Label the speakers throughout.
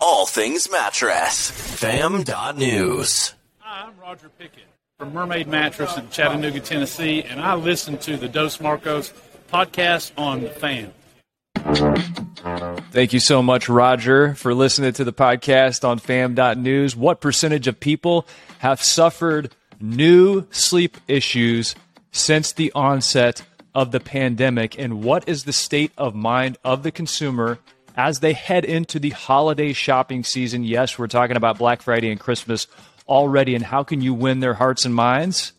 Speaker 1: all things mattress. Fam.news.
Speaker 2: Hi, I'm Roger Pickett from Mermaid Mattress in Chattanooga, Tennessee, and I listen to the Dos Marcos podcast on the fam.
Speaker 3: Thank you so much, Roger, for listening to the podcast on fam.news. What percentage of people have suffered new sleep issues since the onset of the pandemic? And what is the state of mind of the consumer as they head into the holiday shopping season? Yes, we're talking about Black Friday and Christmas already. And how can you win their hearts and minds?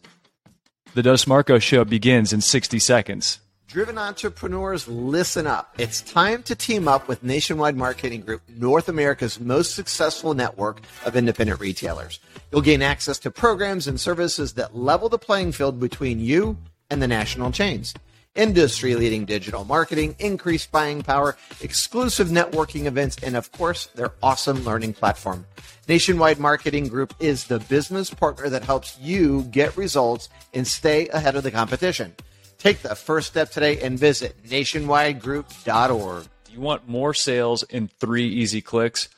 Speaker 3: The Dos Marcos show begins in 60 seconds.
Speaker 4: Driven entrepreneurs, listen up. It's time to team up with Nationwide Marketing Group, North America's most successful network of independent retailers. You'll gain access to programs and services that level the playing field between you and the national chains. Industry leading digital marketing, increased buying power, exclusive networking events, and of course, their awesome learning platform. Nationwide Marketing Group is the business partner that helps you get results and stay ahead of the competition. Take the first step today and visit nationwidegroup.org.
Speaker 3: You want more sales in three easy clicks?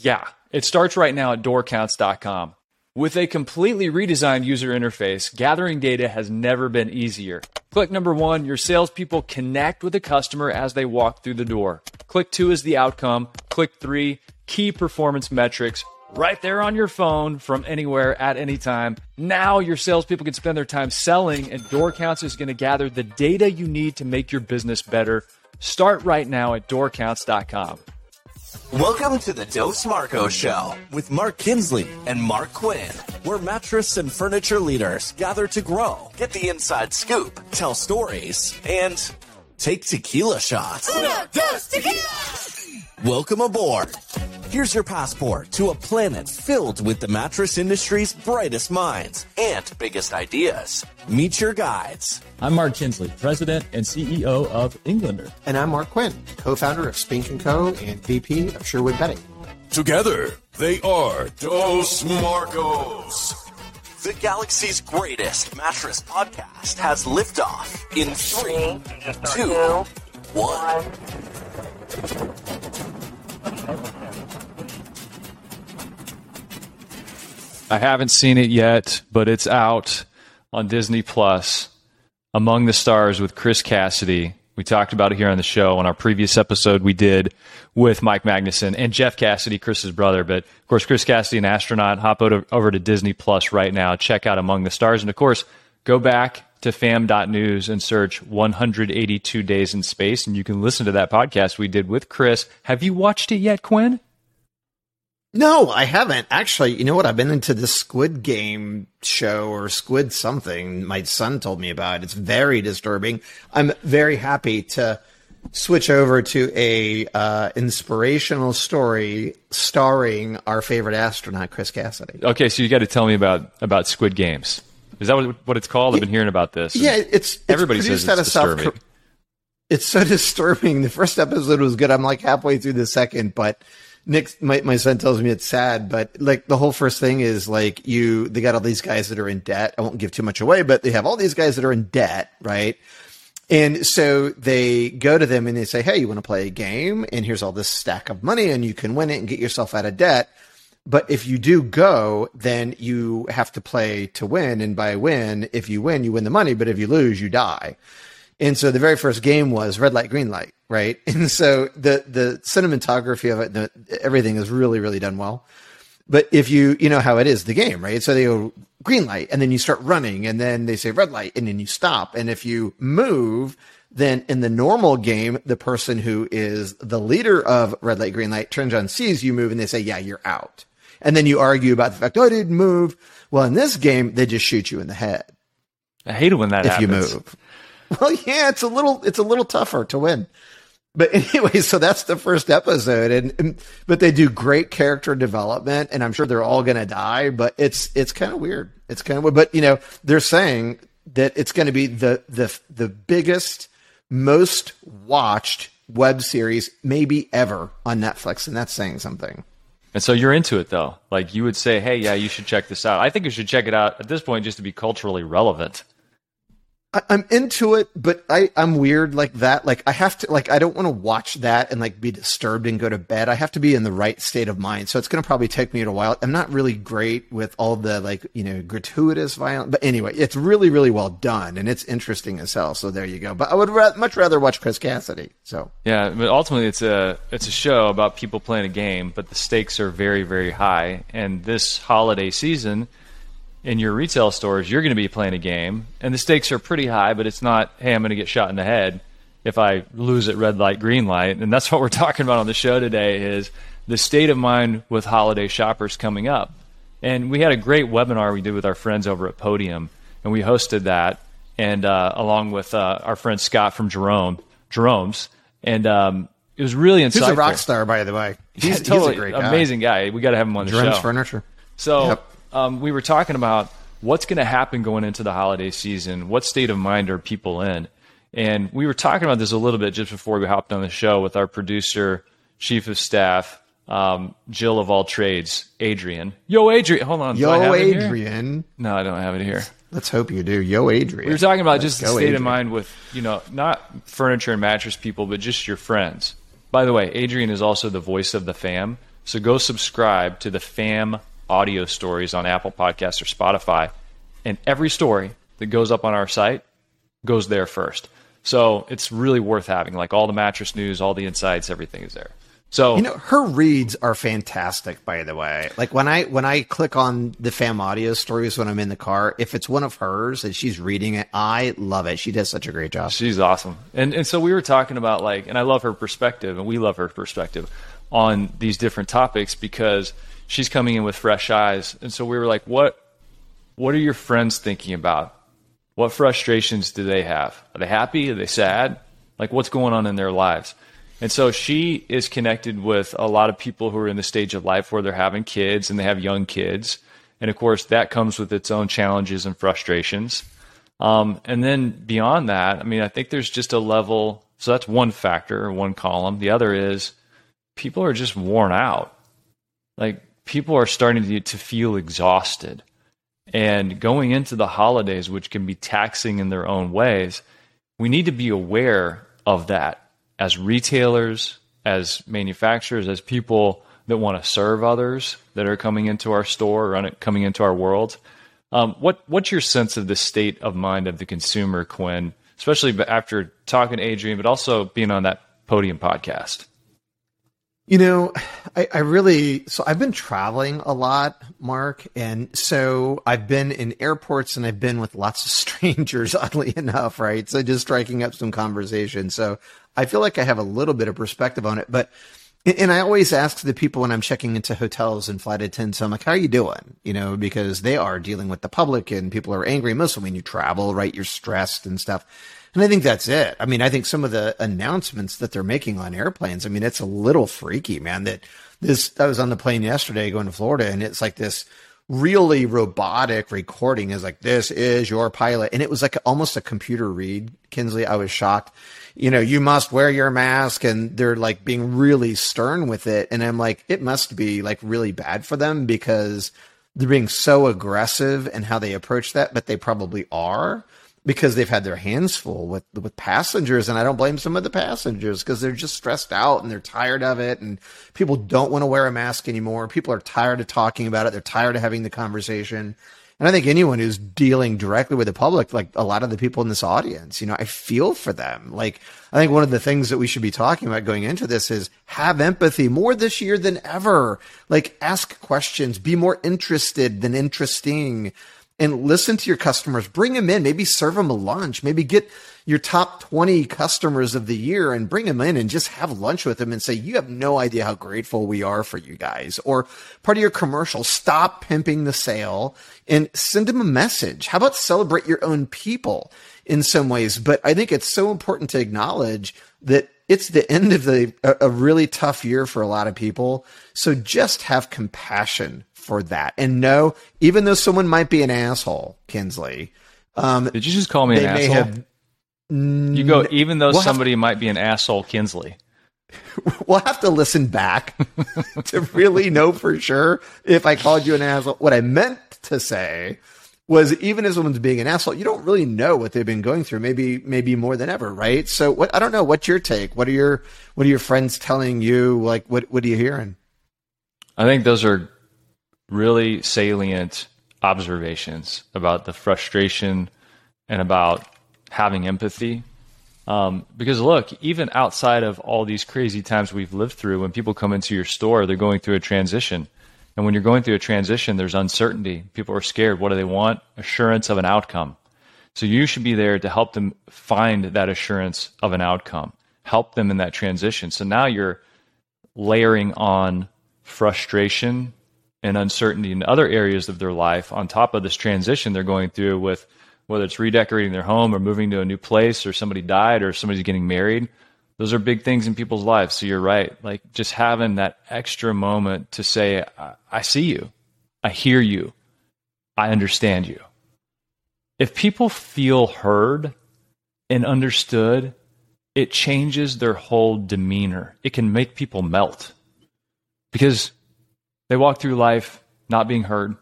Speaker 3: Yeah, it starts right now at doorcounts.com. With a completely redesigned user interface, gathering data has never been easier. Click number one, your salespeople connect with the customer as they walk through the door. Click two is the outcome. Click three, key performance metrics right there on your phone from anywhere at any time. Now your salespeople can spend their time selling, and DoorCounts is going to gather the data you need to make your business better. Start right now at doorcounts.com.
Speaker 1: Welcome to the Dos Marco Show with Mark Kinsley and Mark Quinn, where mattress and furniture leaders gather to grow, get the inside scoop, tell stories, and take tequila shots.
Speaker 5: Uno, dos, tequila!
Speaker 1: Welcome aboard. Here's your passport to a planet filled with the mattress industry's brightest minds and biggest ideas. Meet your guides.
Speaker 6: I'm Mark Kinsley, President and CEO of Englander.
Speaker 4: And I'm Mark Quinn, co-founder of Spink & Co. and VP of Sherwood Bedding.
Speaker 7: Together, they are Dos Marcos.
Speaker 1: The galaxy's greatest mattress podcast has liftoff in three, two, one.
Speaker 3: I haven't seen it yet, but it's out on Disney Plus. Among the Stars with Chris Cassidy. We talked about it here on the show on our previous episode we did with Mike Magnuson and Jeff Cassidy, Chris's brother. But of course, Chris Cassidy, an astronaut, hop over, to Disney Plus right now. Check out Among the Stars. And of course, go back to fam.news and search 182 Days in Space. And you can listen to that podcast we did with Chris. Have you watched it yet, Quinn?
Speaker 4: No, I haven't. Actually, you know what? I've been into this Squid Game show or Squid something. My son told me about. It's very disturbing. I'm very happy to switch over to a uh, inspirational story starring our favorite astronaut, Chris Cassidy.
Speaker 3: Okay, so you got to tell me about about Squid Games. Is that what, what it's called? I've been hearing about this.
Speaker 4: Yeah, it's, it's
Speaker 3: everybody says it's disturbing.
Speaker 4: it's so disturbing. The first episode was good. I'm like halfway through the second, but Nick, my, my son tells me it's sad, but like the whole first thing is like you, they got all these guys that are in debt. I won't give too much away, but they have all these guys that are in debt, right? And so they go to them and they say, Hey, you want to play a game? And here's all this stack of money and you can win it and get yourself out of debt. But if you do go, then you have to play to win. And by win, if you win, you win the money. But if you lose, you die. And so the very first game was red light, green light, right? And so the the cinematography of it, the, everything is really, really done well. But if you you know how it is the game, right? So they go green light, and then you start running, and then they say red light, and then you stop. And if you move, then in the normal game, the person who is the leader of red light, green light turns on, sees you move, and they say, "Yeah, you're out." And then you argue about the fact, "Oh, I didn't move." Well, in this game, they just shoot you in the head.
Speaker 3: I hate it when that
Speaker 4: if
Speaker 3: happens.
Speaker 4: you move. Well, yeah, it's a little it's a little tougher to win. But anyway, so that's the first episode, and, and but they do great character development, and I'm sure they're all going to die. But it's it's kind of weird. It's kind of. But you know, they're saying that it's going to be the the the biggest, most watched web series maybe ever on Netflix, and that's saying something.
Speaker 3: And so you're into it though. Like you would say, "Hey, yeah, you should check this out." I think you should check it out at this point just to be culturally relevant.
Speaker 4: I, I'm into it, but I, I'm weird like that. Like I have to, like I don't want to watch that and like be disturbed and go to bed. I have to be in the right state of mind. So it's going to probably take me a while. I'm not really great with all the like, you know, gratuitous violence, but anyway, it's really, really well done and it's interesting as hell. So there you go. But I would ra- much rather watch Chris Cassidy. So
Speaker 3: Yeah, but ultimately it's a it's a show about people playing a game, but the stakes are very very high. And this holiday season, in your retail stores, you're going to be playing a game, and the stakes are pretty high. But it's not, hey, I'm going to get shot in the head if I lose at red light, green light. And that's what we're talking about on the show today is the state of mind with holiday shoppers coming up. And we had a great webinar we did with our friends over at Podium, and we hosted that, and uh, along with uh, our friend Scott from Jerome, Jerome's, and um, it was really insightful.
Speaker 4: he's a rock star, by the way. He's,
Speaker 3: He's totally
Speaker 4: he's a great guy.
Speaker 3: amazing guy. We got to have him on the
Speaker 4: Jerome's
Speaker 3: show.
Speaker 4: furniture.
Speaker 3: So
Speaker 4: Yep.
Speaker 3: Um, we were talking about what's going to happen going into the holiday season. What state of mind are people in? And we were talking about this a little bit just before we hopped on the show with our producer, chief of staff, um, Jill of all trades, Adrian. Yo, Adrian. Hold on.
Speaker 4: Yo? Adrian.
Speaker 3: No, I don't have it here.
Speaker 4: Let's hope you do. Yo, Adrian.
Speaker 3: We were talking about just the state
Speaker 4: Adrian.
Speaker 3: of mind with, you know, not furniture and mattress people, but just your friends. By the way, Adrian is also the voice of the fam. So go subscribe to the fam audio stories on Apple Podcasts or Spotify. And every story that goes up on our site goes there first. So it's really worth having. Like all the mattress news, all the insights, everything is there. So
Speaker 4: You know, her reads are fantastic, by the way. Like when I when I click on the fam audio stories when I'm in the car, if it's one of hers and she's reading it, I love it. She does such a great job.
Speaker 3: She's awesome. And and so we were talking about like and I love her perspective and we love her perspective on these different topics because she's coming in with fresh eyes. And so we were like what what are your friends thinking about? What frustrations do they have? Are they happy? Are they sad? Like what's going on in their lives? And so she is connected with a lot of people who are in the stage of life where they're having kids and they have young kids. And of course, that comes with its own challenges and frustrations. Um, and then beyond that, I mean, I think there's just a level. So that's one factor, one column. The other is people are just worn out. Like people are starting to, to feel exhausted. And going into the holidays, which can be taxing in their own ways, we need to be aware of that as retailers, as manufacturers, as people that want to serve others that are coming into our store or coming into our world. Um, what what's your sense of the state of mind of the consumer, Quinn? Especially after talking to Adrian, but also being on that podium podcast.
Speaker 4: You know, I, I really so I've been traveling a lot, Mark, and so I've been in airports and I've been with lots of strangers, oddly enough, right? So just striking up some conversation. So I feel like I have a little bit of perspective on it, but and I always ask the people when I'm checking into hotels and flight attendants, I'm like, how are you doing? You know, because they are dealing with the public and people are angry. Mostly when you travel, right? You're stressed and stuff. And I think that's it. I mean, I think some of the announcements that they're making on airplanes, I mean, it's a little freaky, man. That this, I was on the plane yesterday going to Florida and it's like this really robotic recording is like, this is your pilot. And it was like almost a computer read, Kinsley. I was shocked. You know, you must wear your mask and they're like being really stern with it. And I'm like, it must be like really bad for them because they're being so aggressive and how they approach that, but they probably are because they've had their hands full with with passengers and I don't blame some of the passengers because they're just stressed out and they're tired of it and people don't want to wear a mask anymore. People are tired of talking about it. They're tired of having the conversation. And I think anyone who's dealing directly with the public, like a lot of the people in this audience, you know, I feel for them. Like, I think one of the things that we should be talking about going into this is have empathy more this year than ever. Like, ask questions, be more interested than interesting and listen to your customers. Bring them in, maybe serve them a lunch, maybe get your top 20 customers of the year and bring them in and just have lunch with them and say, you have no idea how grateful we are for you guys. Or part of your commercial, stop pimping the sale and send them a message. How about celebrate your own people in some ways? But I think it's so important to acknowledge that it's the end of the a, a really tough year for a lot of people. So just have compassion for that and no, even though someone might be an asshole, Kinsley, um,
Speaker 3: Did you just call me an asshole?
Speaker 4: have
Speaker 3: you go, even though
Speaker 4: We'll
Speaker 3: somebody might be an asshole, Kinsley.
Speaker 4: we'll have to listen back to really know for sure if I called you an asshole. What I meant to say was even as someone's being an asshole, you don't really know what they've been going through. Maybe, maybe more than ever, right? So, what I don't know. What's your take? What are your What are your friends telling you? Like, what What are you hearing?
Speaker 3: I think those are really salient observations about the frustration and about having empathy. Um, because look, even outside of all these crazy times we've lived through, when people come into your store, they're going through a transition. And when you're going through a transition, there's uncertainty. People are scared. What do they want? Assurance of an outcome. So you should be there to help them find that assurance of an outcome, help them in that transition. So now you're layering on frustration and uncertainty in other areas of their life on top of this transition they're going through with whether it's redecorating their home or moving to a new place or somebody died or somebody's getting married those are big things in people's lives. So you're right. Like just having that extra moment to say, I, I see you, I hear you, I understand you. If people feel heard and understood, it changes their whole demeanor. It can make people melt because they walk through life not being heard,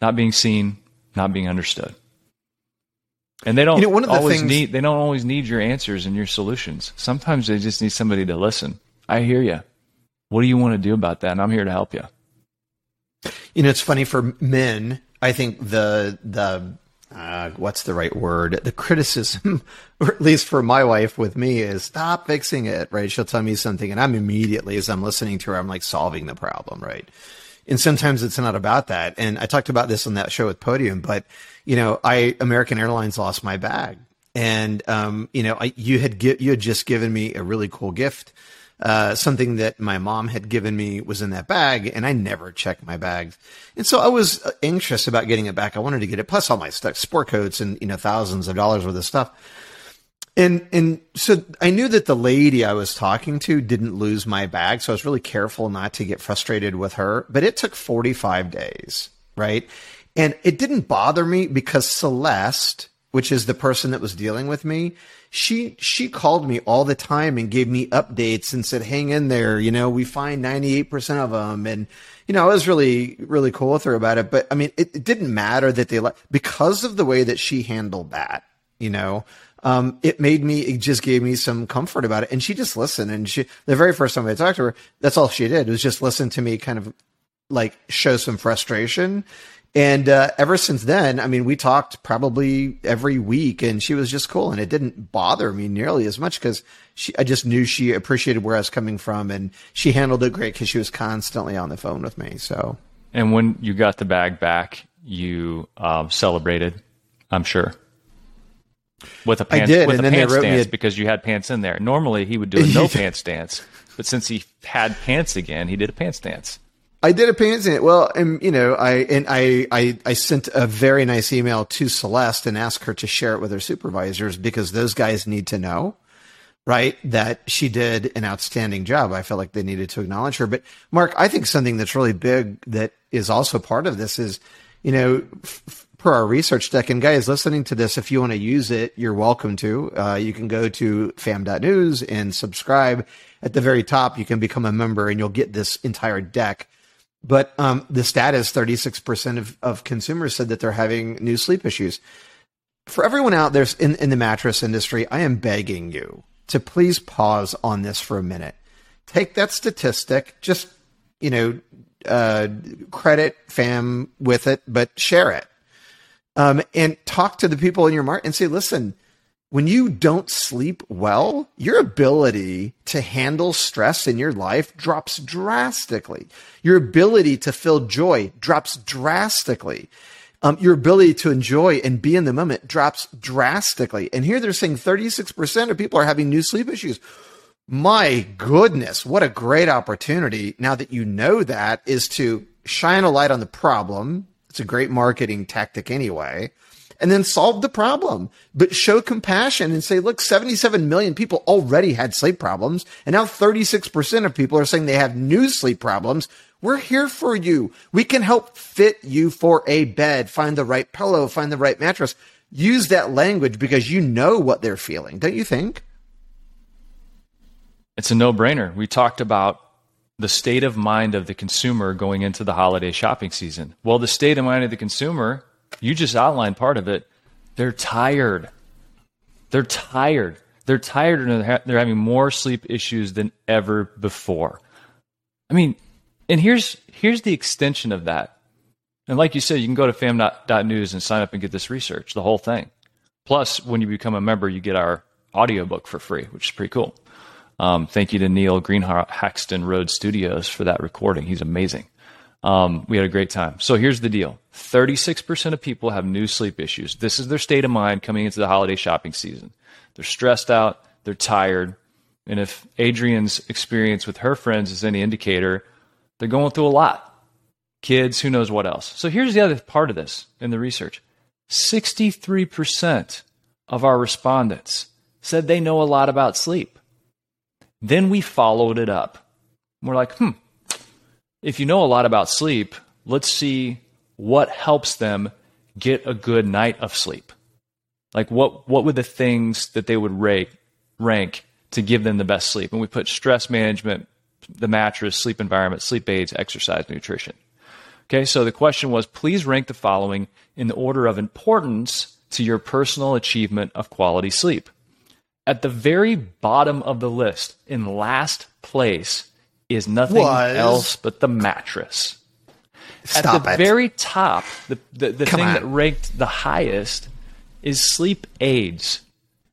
Speaker 3: not being seen, not being understood. And they don't you know, one of the always things, need they don't always need your answers and your solutions. Sometimes they just need somebody to listen. I hear you. What do you want to do about that? And I'm here to help you.
Speaker 4: You know, it's funny for men. I think the the uh, what's the right word? The criticism, or at least for my wife with me, is stop fixing it. Right? She'll tell me something, and I'm immediately, as I'm listening to her, I'm like solving the problem. Right? And sometimes it's not about that. And I talked about this on that show with Podium, but you know, I American Airlines lost my bag, and um, you know, I, you had gi- you had just given me a really cool gift. Uh, something that my mom had given me was in that bag, and I never checked my bags. And so I was anxious about getting it back. I wanted to get it, plus all my stuff, sport coats, and you know, thousands of dollars worth of stuff. And and so I knew that the lady I was talking to didn't lose my bag, so I was really careful not to get frustrated with her. But it took 45 days, right? And it didn't bother me because Celeste, which is the person that was dealing with me, she she called me all the time and gave me updates and said, "Hang in there, you know, we find 98% of them." And you know, I was really really cool with her about it, but I mean, it, it didn't matter that they let because of the way that she handled that, you know um, it made me, it just gave me some comfort about it. And she just listened. And she, the very first time I talked to her, that's all she did was just listen to me kind of like show some frustration. And uh, ever since then, I mean, we talked probably every week, and she was just cool, and it didn't bother me nearly as much because she, I just knew she appreciated where I was coming from, and she handled it great because she was constantly on the phone with me. So,
Speaker 3: and when you got the bag back, you um, celebrated, I'm sure with a pants,
Speaker 4: did,
Speaker 3: with
Speaker 4: a
Speaker 3: pants stance a... because you had pants in there. Normally he would do a no pants stance, but since he had pants again, he did a pants stance.
Speaker 4: I did a pants stance. Well, and you know, I and I, I I sent a very nice email to Celeste and asked her to share it with her supervisors because those guys need to know, right, that she did an outstanding job. I felt like they needed to acknowledge her. But Mark, I think something that's really big that is also part of this is, you know. F- per our research deck. And guys listening to this, if you want to use it, you're welcome to. Uh, you can go to fam.news and subscribe. At the very top, you can become a member and you'll get this entire deck. But um, the stat is 36% of, of consumers said that they're having new sleep issues. For everyone out there in, in the mattress industry, I am begging you to please pause on this for a minute. Take that statistic, just, you know, uh, credit fam with it, but share it um, and talk to the people in your market and say, listen, when you don't sleep well, your ability to handle stress in your life drops drastically. Your ability to feel joy drops drastically. Um, your ability to enjoy and be in the moment drops drastically. And here they're saying 36% of people are having new sleep issues. My goodness, what a great opportunity now that you know that is to shine a light on the problem it's a great marketing tactic anyway. And then solve the problem, but show compassion and say, look, 77 million people already had sleep problems. And now 36% of people are saying they have new sleep problems. We're here for you. We can help fit you for a bed, find the right pillow, find the right mattress. Use that language because you know what they're feeling, don't you think?
Speaker 3: It's a no brainer. We talked about the state of mind of the consumer going into the holiday shopping season. Well, the state of mind of the consumer You just outlined part of it. They're tired. They're tired. They're tired and they're, ha- they're having more sleep issues than ever before. I mean, and here's here's the extension of that. And like you said, you can go to fam.news and sign up and get this research, the whole thing. Plus, when you become a member, you get our audiobook for free, which is pretty cool. Um, thank you to Neil Green Haxton Road Studios for that recording. He's amazing. Um, we had a great time. So here's the deal 36% of people have new sleep issues. This is their state of mind coming into the holiday shopping season. They're stressed out, they're tired. And if Adrienne's experience with her friends is any indicator, they're going through a lot. Kids, who knows what else. So here's the other part of this in the research 63% of our respondents said they know a lot about sleep. Then we followed it up. We're like, hmm, if you know a lot about sleep, let's see what helps them get a good night of sleep. Like what what would the things that they would rate rank to give them the best sleep? And we put stress management, the mattress, sleep environment, sleep aids, exercise, nutrition. Okay, so the question was please rank the following in the order of importance to your personal achievement of quality sleep. At the very bottom of the list, in last place, is nothing
Speaker 4: Was.
Speaker 3: else but the mattress.
Speaker 4: Stop
Speaker 3: At the
Speaker 4: it.
Speaker 3: very top, the, the, the thing
Speaker 4: on.
Speaker 3: that ranked the highest is sleep aids,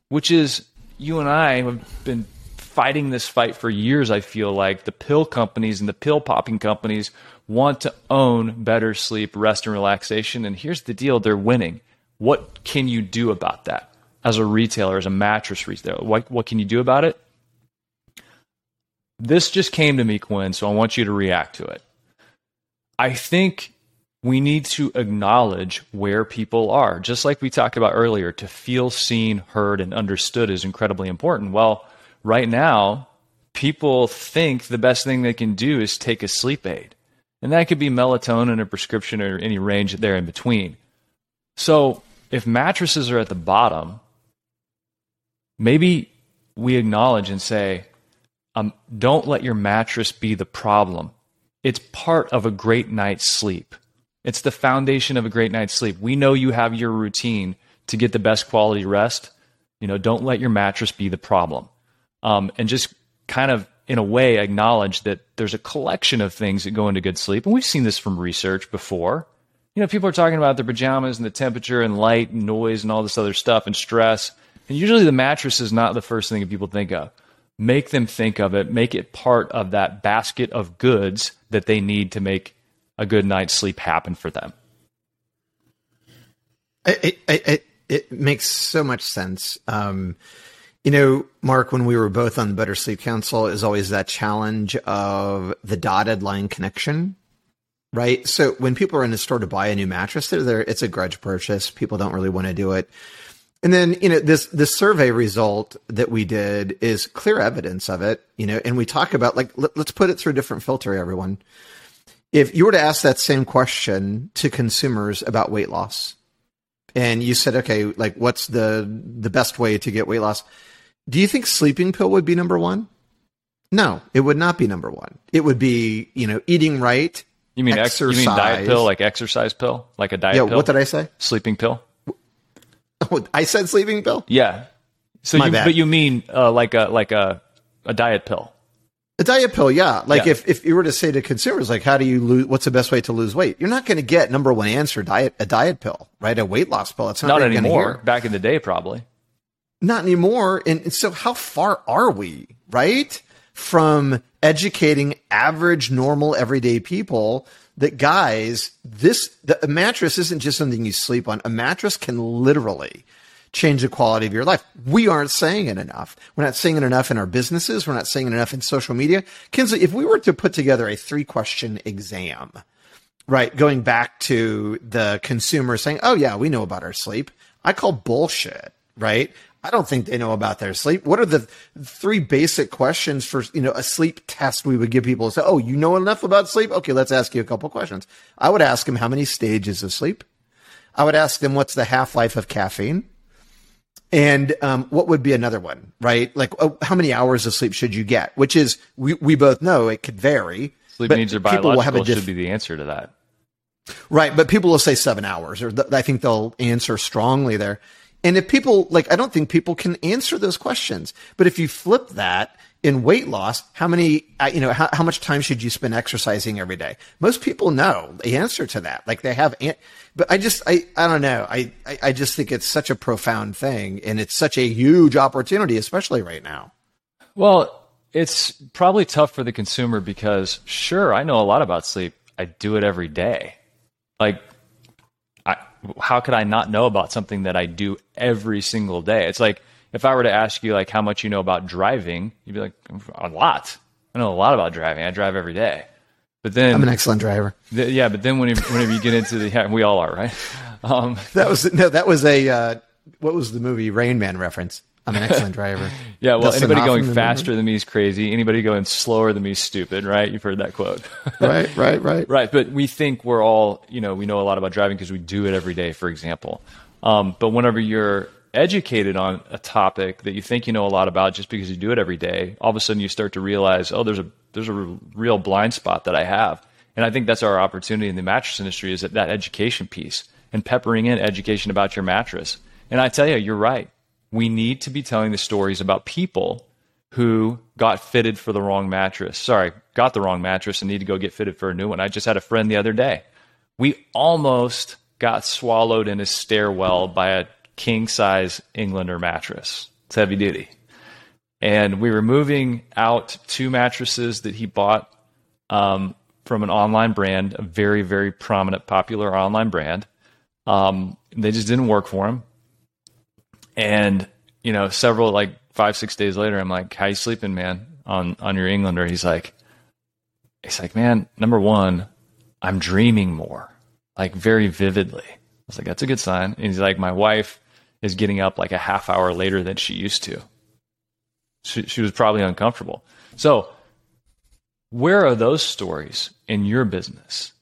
Speaker 3: which is you and I have been fighting this fight for years, I feel like. The pill companies and the pill popping companies want to own better sleep, rest, and relaxation. And here's the deal they're winning. What can you do about that as a retailer, as a mattress retailer? What, what can you do about it? This just came to me, Quinn, so I want you to react to it. I think we need to acknowledge where people are. Just like we talked about earlier, to feel seen, heard, and understood is incredibly important. Well, right now, people think the best thing they can do is take a sleep aid. And that could be melatonin, a prescription, or any range there in between. So if mattresses are at the bottom, maybe we acknowledge and say, um, don't let your mattress be the problem. It's part of a great night's sleep. It's the foundation of a great night's sleep. We know you have your routine to get the best quality rest. You know, don't let your mattress be the problem. Um, and just kind of, in a way, acknowledge that there's a collection of things that go into good sleep. And we've seen this from research before. You know, people are talking about their pajamas and the temperature and light and noise and all this other stuff and stress. And usually the mattress is not the first thing that people think of. Make them think of it, make it part of that basket of goods that they need to make a good night's sleep happen for them.
Speaker 4: It, it, it, it makes so much sense. Um, you know, Mark, when we were both on the Better Sleep Council, is always that challenge of the dotted line connection, right? So when people are in the store to buy a new mattress, they're there. It's a grudge purchase. People don't really want to do it. And then, you know, this, this survey result that we did is clear evidence of it, you know, and we talk about like, let, let's put it through a different filter, everyone. If you were to ask that same question to consumers about weight loss, and you said, okay, like what's the the best way to get weight loss? Do you think sleeping pill would be number one? No, it would not be number one. It would be, you know, eating right.
Speaker 3: You mean ex- you mean diet pill, like exercise pill, like a diet
Speaker 4: Yeah,
Speaker 3: pill?
Speaker 4: what did I say?
Speaker 3: Sleeping pill.
Speaker 4: Oh, I said sleeping pill.
Speaker 3: Yeah. So
Speaker 4: My
Speaker 3: you,
Speaker 4: bad.
Speaker 3: but you mean uh, like a like a a diet pill?
Speaker 4: A diet pill, yeah. Like
Speaker 3: Yeah.
Speaker 4: if, if you were to say to consumers, like, how do you lose? What's the best way to lose weight? You're not going to get number one answer diet a diet pill, right? A weight loss pill. It's not,
Speaker 3: Not anymore. Back in the day, probably.
Speaker 4: not anymore. And so, how far are we, right, from educating average, normal, everyday people that guys, this the, a mattress isn't just something you sleep on. A mattress can literally change the quality of your life. We aren't saying it enough. We're not saying it enough in our businesses. We're not saying it enough in social media. Kinsley, if we were to put together a three question exam, right, going back to the consumer saying, "Oh yeah, we know about our sleep," I call bullshit, right? I don't think they know about their sleep. What are the three basic questions for you know a sleep test we would give people? Say, "Oh, you know enough about sleep? Okay, let's ask you a couple questions." I would ask them how many stages of sleep. I would ask them what's the half life of caffeine. And um, what would be another one, right? Like, oh, how many hours of sleep should you get? Which is, we, we both know it could vary.
Speaker 3: Sleep
Speaker 4: but
Speaker 3: needs are
Speaker 4: people will have a
Speaker 3: biological
Speaker 4: diff-
Speaker 3: should be the answer to that.
Speaker 4: Right, but people will say seven hours, or th- I think they'll answer strongly there. And if people like, I don't think people can answer those questions. But if you flip that in weight loss, how many, uh, you know, how, how much time should you spend exercising every day? Most people know the answer to that. Like they have, but I just, I, I don't know. I, I, I just think it's such a profound thing, and it's such a huge opportunity, especially right now.
Speaker 3: Well, it's probably tough for the consumer because, sure, I know a lot about sleep. I do it every day. Like, how could I not know about something that I do every single day? It's like if I were to ask you like how much you know about driving, you'd be like a lot. I know a lot about driving. I drive every day. But then
Speaker 4: I'm an excellent driver.
Speaker 3: th- yeah, but then when you, whenever you get into the yeah, we all are, right? Um,
Speaker 4: That was no, that was a uh, what was the movie Rain Man reference? I'm an excellent driver.
Speaker 3: yeah, well,
Speaker 4: Dustin
Speaker 3: anybody
Speaker 4: Hoffman,
Speaker 3: going
Speaker 4: remember?
Speaker 3: faster than me is crazy. Anybody going slower than me is stupid, right? You've heard that quote.
Speaker 4: right, right, right.
Speaker 3: Right, but we think we're all, you know, we know a lot about driving because we do it every day, for example. Um, but whenever you're educated on a topic that you think you know a lot about just because you do it every day, all of a sudden you start to realize, oh, there's a there's a real blind spot that I have, and I think that's our opportunity in the mattress industry is that, that education piece and peppering in education about your mattress. And I tell you, you're right. We need to be telling the stories about people who got fitted for the wrong mattress. Sorry, got the wrong mattress and need to go get fitted for a new one. I just had a friend the other day. We almost got swallowed in his stairwell by a king size Englander mattress. It's heavy duty. And we were moving out two mattresses that he bought um, from an online brand, a very, very prominent, popular online brand. Um, they just didn't work for him. And, you know, several like five, six days later, I'm like, How you sleeping, man, on on your Englander? He's like he's like, Man, number one, I'm dreaming more. Like very vividly. I was like, That's a good sign. And he's like, My wife is getting up like a half hour later than she used to. She she was probably uncomfortable. So where are those stories in your business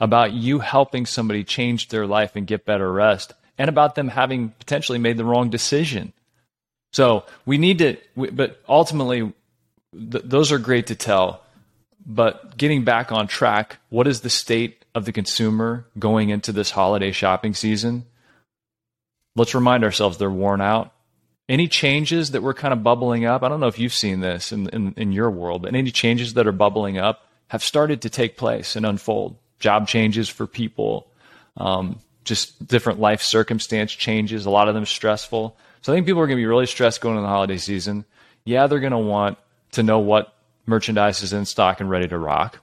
Speaker 3: about you helping somebody change their life and get better rest and about them having potentially made the wrong decision? So we need to, but ultimately, th- those are great to tell. But getting back on track, what is the state of the consumer going into this holiday shopping season? Let's remind ourselves they're worn out. Any changes that were kind of bubbling up, I don't know if you've seen this in, in, in your world, but any changes that are bubbling up have started to take place and unfold. Job changes for people, um, just different life circumstance changes, a lot of them stressful. So I think people are going to be really stressed going into the holiday season. Yeah, they're going to want to know what merchandise is in stock and ready to rock,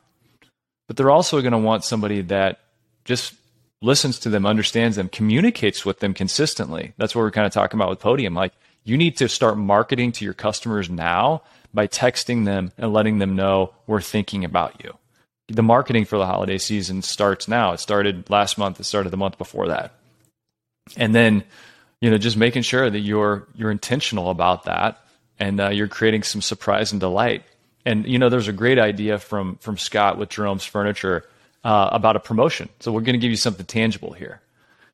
Speaker 3: but they're also going to want somebody that just listens to them, understands them, communicates with them consistently. That's what we're kind of talking about with Podium. Like you need to start marketing to your customers now by texting them and letting them know we're thinking about you. The marketing for the holiday season starts now. It started last month. It started the month before that. And then, you know, just making sure that you're you're intentional about that and uh, you're creating some surprise and delight. And you know, there's a great idea from from Scott with Jerome's Furniture uh, about a promotion. So we're going to give you something tangible here.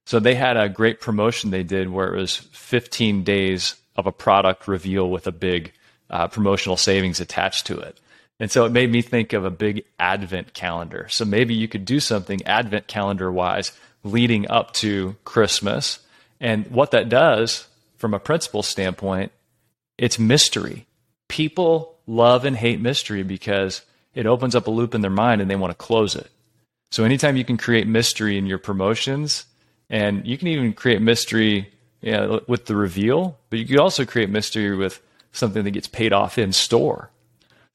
Speaker 3: So they had a great promotion they did where it was 15 days of a product reveal with a big uh, promotional savings attached to it. And so it made me think of a big advent calendar. So maybe you could do something advent calendar wise leading up to Christmas. And what that does from a principle standpoint, it's mystery. People love and hate mystery because it opens up a loop in their mind and they want to close it. So anytime you can create mystery in your promotions, and you can even create mystery you know, with the reveal, but you could also create mystery with something that gets paid off in store.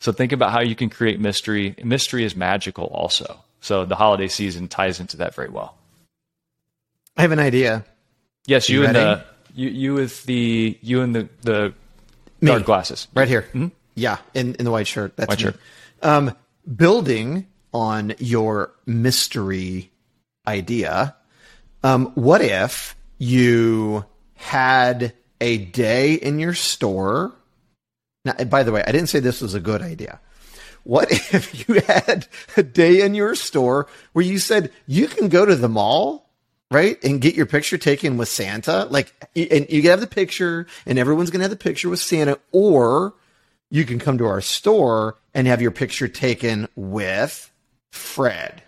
Speaker 3: So think about how you can create mystery. Mystery is magical also. So the holiday season ties into that very well.
Speaker 4: I have an idea.
Speaker 3: Yes, you,
Speaker 4: You
Speaker 3: and the you you with the you and the the
Speaker 4: Me.
Speaker 3: dark glasses.
Speaker 4: right here. Yeah, in, in the white shirt. That's
Speaker 3: White
Speaker 4: me.
Speaker 3: shirt.
Speaker 4: Um, building on your mystery idea, um, what if you had a day in your store? Now, by the way, I didn't say this was a good idea. What if you had a day in your store where you said you can go to the mall, right, and get your picture taken with Santa? Like, and you can have the picture, and everyone's going to have the picture with Santa, or you can come to our store and have your picture taken with Fred.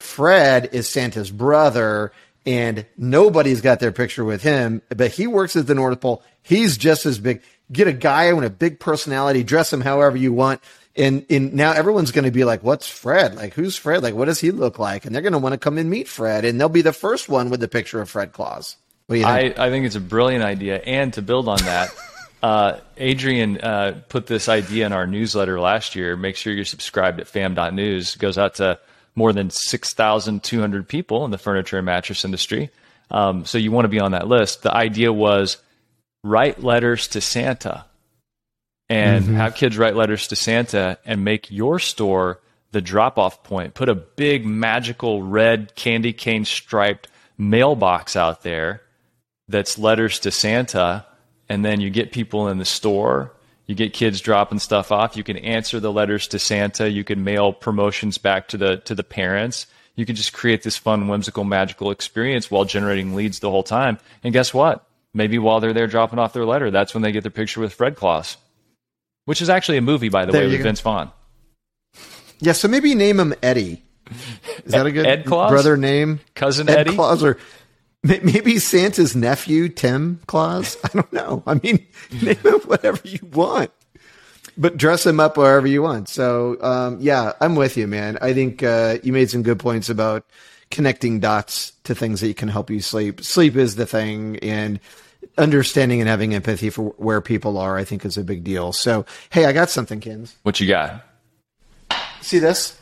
Speaker 4: Fred is Santa's brother, and nobody's got their picture with him, but he works at the North Pole. He's just as big. Get a guy with a big personality, dress him however you want. And, and now everyone's going to be like, what's Fred? Like, who's Fred? Like, what does he look like? And they're going to want to come and meet Fred, and they'll be the first one with the picture of Fred Claus. What do you think?
Speaker 3: I, I think it's a brilliant idea. And to build on that, uh, Adrian uh, put this idea in our newsletter last year. Make sure you're subscribed at fam.news. It goes out to more than 6,200 people in the furniture and mattress industry. Um, so you want to be on that list. The idea was write letters to Santa and
Speaker 4: Mm-hmm.
Speaker 3: have kids write letters to Santa and make your store the drop off point. Put a big magical red candy cane striped mailbox out there that's letters to Santa, and then you get people in the store. You get kids dropping stuff off. You can answer the letters to Santa. You can mail promotions back to the to the parents. You can just create this fun, whimsical, magical experience while generating leads the whole time. And guess what? Maybe while they're there dropping off their letter, that's when they get their picture with Fred Claus, which is actually a movie, by the
Speaker 4: There
Speaker 3: way, with
Speaker 4: go.
Speaker 3: Vince Vaughn.
Speaker 4: yeah, so maybe name him Eddie. Is that a good
Speaker 3: Ed Claus?
Speaker 4: brother name?
Speaker 3: Cousin
Speaker 4: Ed
Speaker 3: Eddie?
Speaker 4: Claus or maybe Santa's nephew, Tim Claus. I don't know. I mean, name him whatever you want, but dress him up wherever you want. So, um, yeah, I'm with you, man. I think uh, you made some good points about connecting dots to things that can help you sleep. Sleep is the thing, and understanding and having empathy for where people are, I think, is a big deal. So, hey, I got something, Kins.
Speaker 3: What you got?
Speaker 4: See this?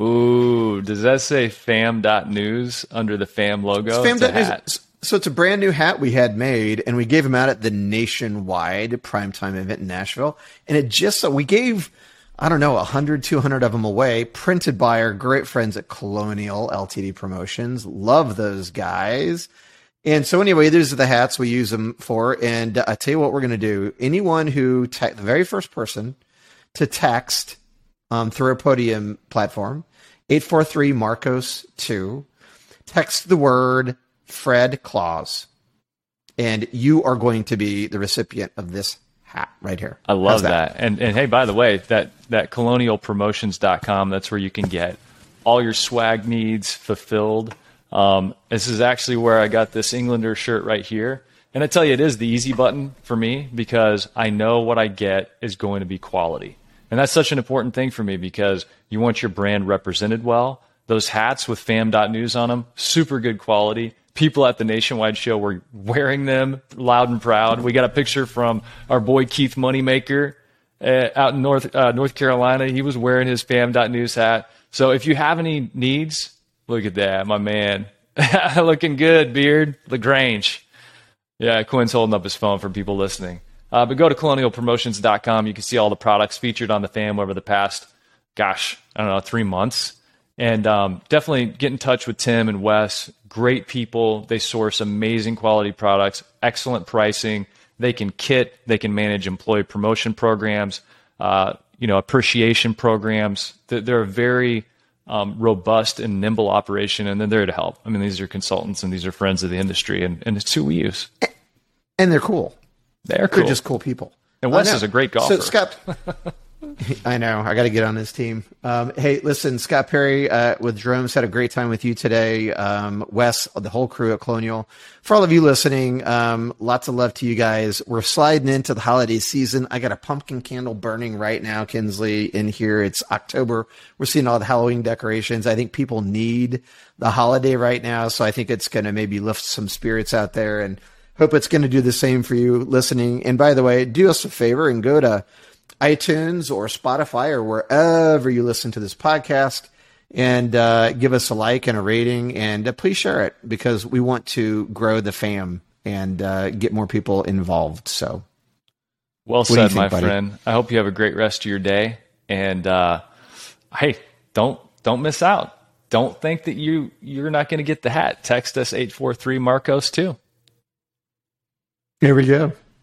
Speaker 3: Ooh, does that say fam.news under the fam logo?
Speaker 4: Fam
Speaker 3: It's a
Speaker 4: Dot News- So it's a brand new hat we had made, and we gave them out at the nationwide primetime event in Nashville. And it just so we gave, I don't know, 100, 200 of them away, printed by our great friends at Colonial LTD Promotions. Love those guys. And so anyway, these are the hats we use them for. And uh, I tell you what, we're going to do. Anyone who te- the very first person to text um, through a podium platform, 843 Marcos 2, text the word Fred Claus, and you are going to be the recipient of this hat right here.
Speaker 3: I love
Speaker 4: How's
Speaker 3: that. And and hey, by the way, that that colonialpromotions.com, that's where you can get all your swag needs fulfilled. Um, this is actually where I got this Englander shirt right here. And I tell you, it is the easy button for me because I know what I get is going to be quality. And that's such an important thing for me because you want your brand represented well. Those hats with fam.news on them, super good quality. People at the nationwide show were wearing them loud and proud. We got a picture from our boy Keith Moneymaker uh, out in North uh, North Carolina. He was wearing his fam.news hat. So if you have any needs, look at that, my man. Looking good, beard. Lagrange. Yeah, Quinn's holding up his phone for people listening. Uh, but go to colonialpromotions.com. You can see all the products featured on the fam over the past, gosh, I don't know, three months. And um, definitely get in touch with Tim and Wes. Great people. They source amazing quality products, excellent pricing. They can kit, they can manage employee promotion programs, uh, you know, appreciation programs. They're, they're a very um, robust and nimble operation, and then they're there to help. I mean, these are consultants and these are friends of the industry, and, and it's who we use.
Speaker 4: And they're cool.
Speaker 3: They're cool.
Speaker 4: They're just cool people.
Speaker 3: And Wes is a great golfer.
Speaker 4: So Scott, I know I got to get on this team. Um, hey, listen, Scott Perry uh, with Jerome's had a great time with you today. Um, Wes, the whole crew at Colonial. For all of you listening, um, lots of love to you guys. We're sliding into the holiday season. I got a pumpkin candle burning right now, Kinsley, in here. It's October. We're seeing all the Halloween decorations. I think people need the holiday right now, so I think it's going to maybe lift some spirits out there and. Hope it's going to do the same for you listening. And by the way, do us a favor and go to iTunes or Spotify or wherever you listen to this podcast and uh, give us a like and a rating and uh, please share it because we want to grow the fam and uh, get more people involved. So,
Speaker 3: Well
Speaker 4: do you
Speaker 3: said,
Speaker 4: think,
Speaker 3: my
Speaker 4: buddy?
Speaker 3: friend. I hope you have a great rest of your day. And uh, hey, don't don't miss out. Don't think that you you're not going to get the hat. Text us eight four three Marcos too.
Speaker 4: here we go.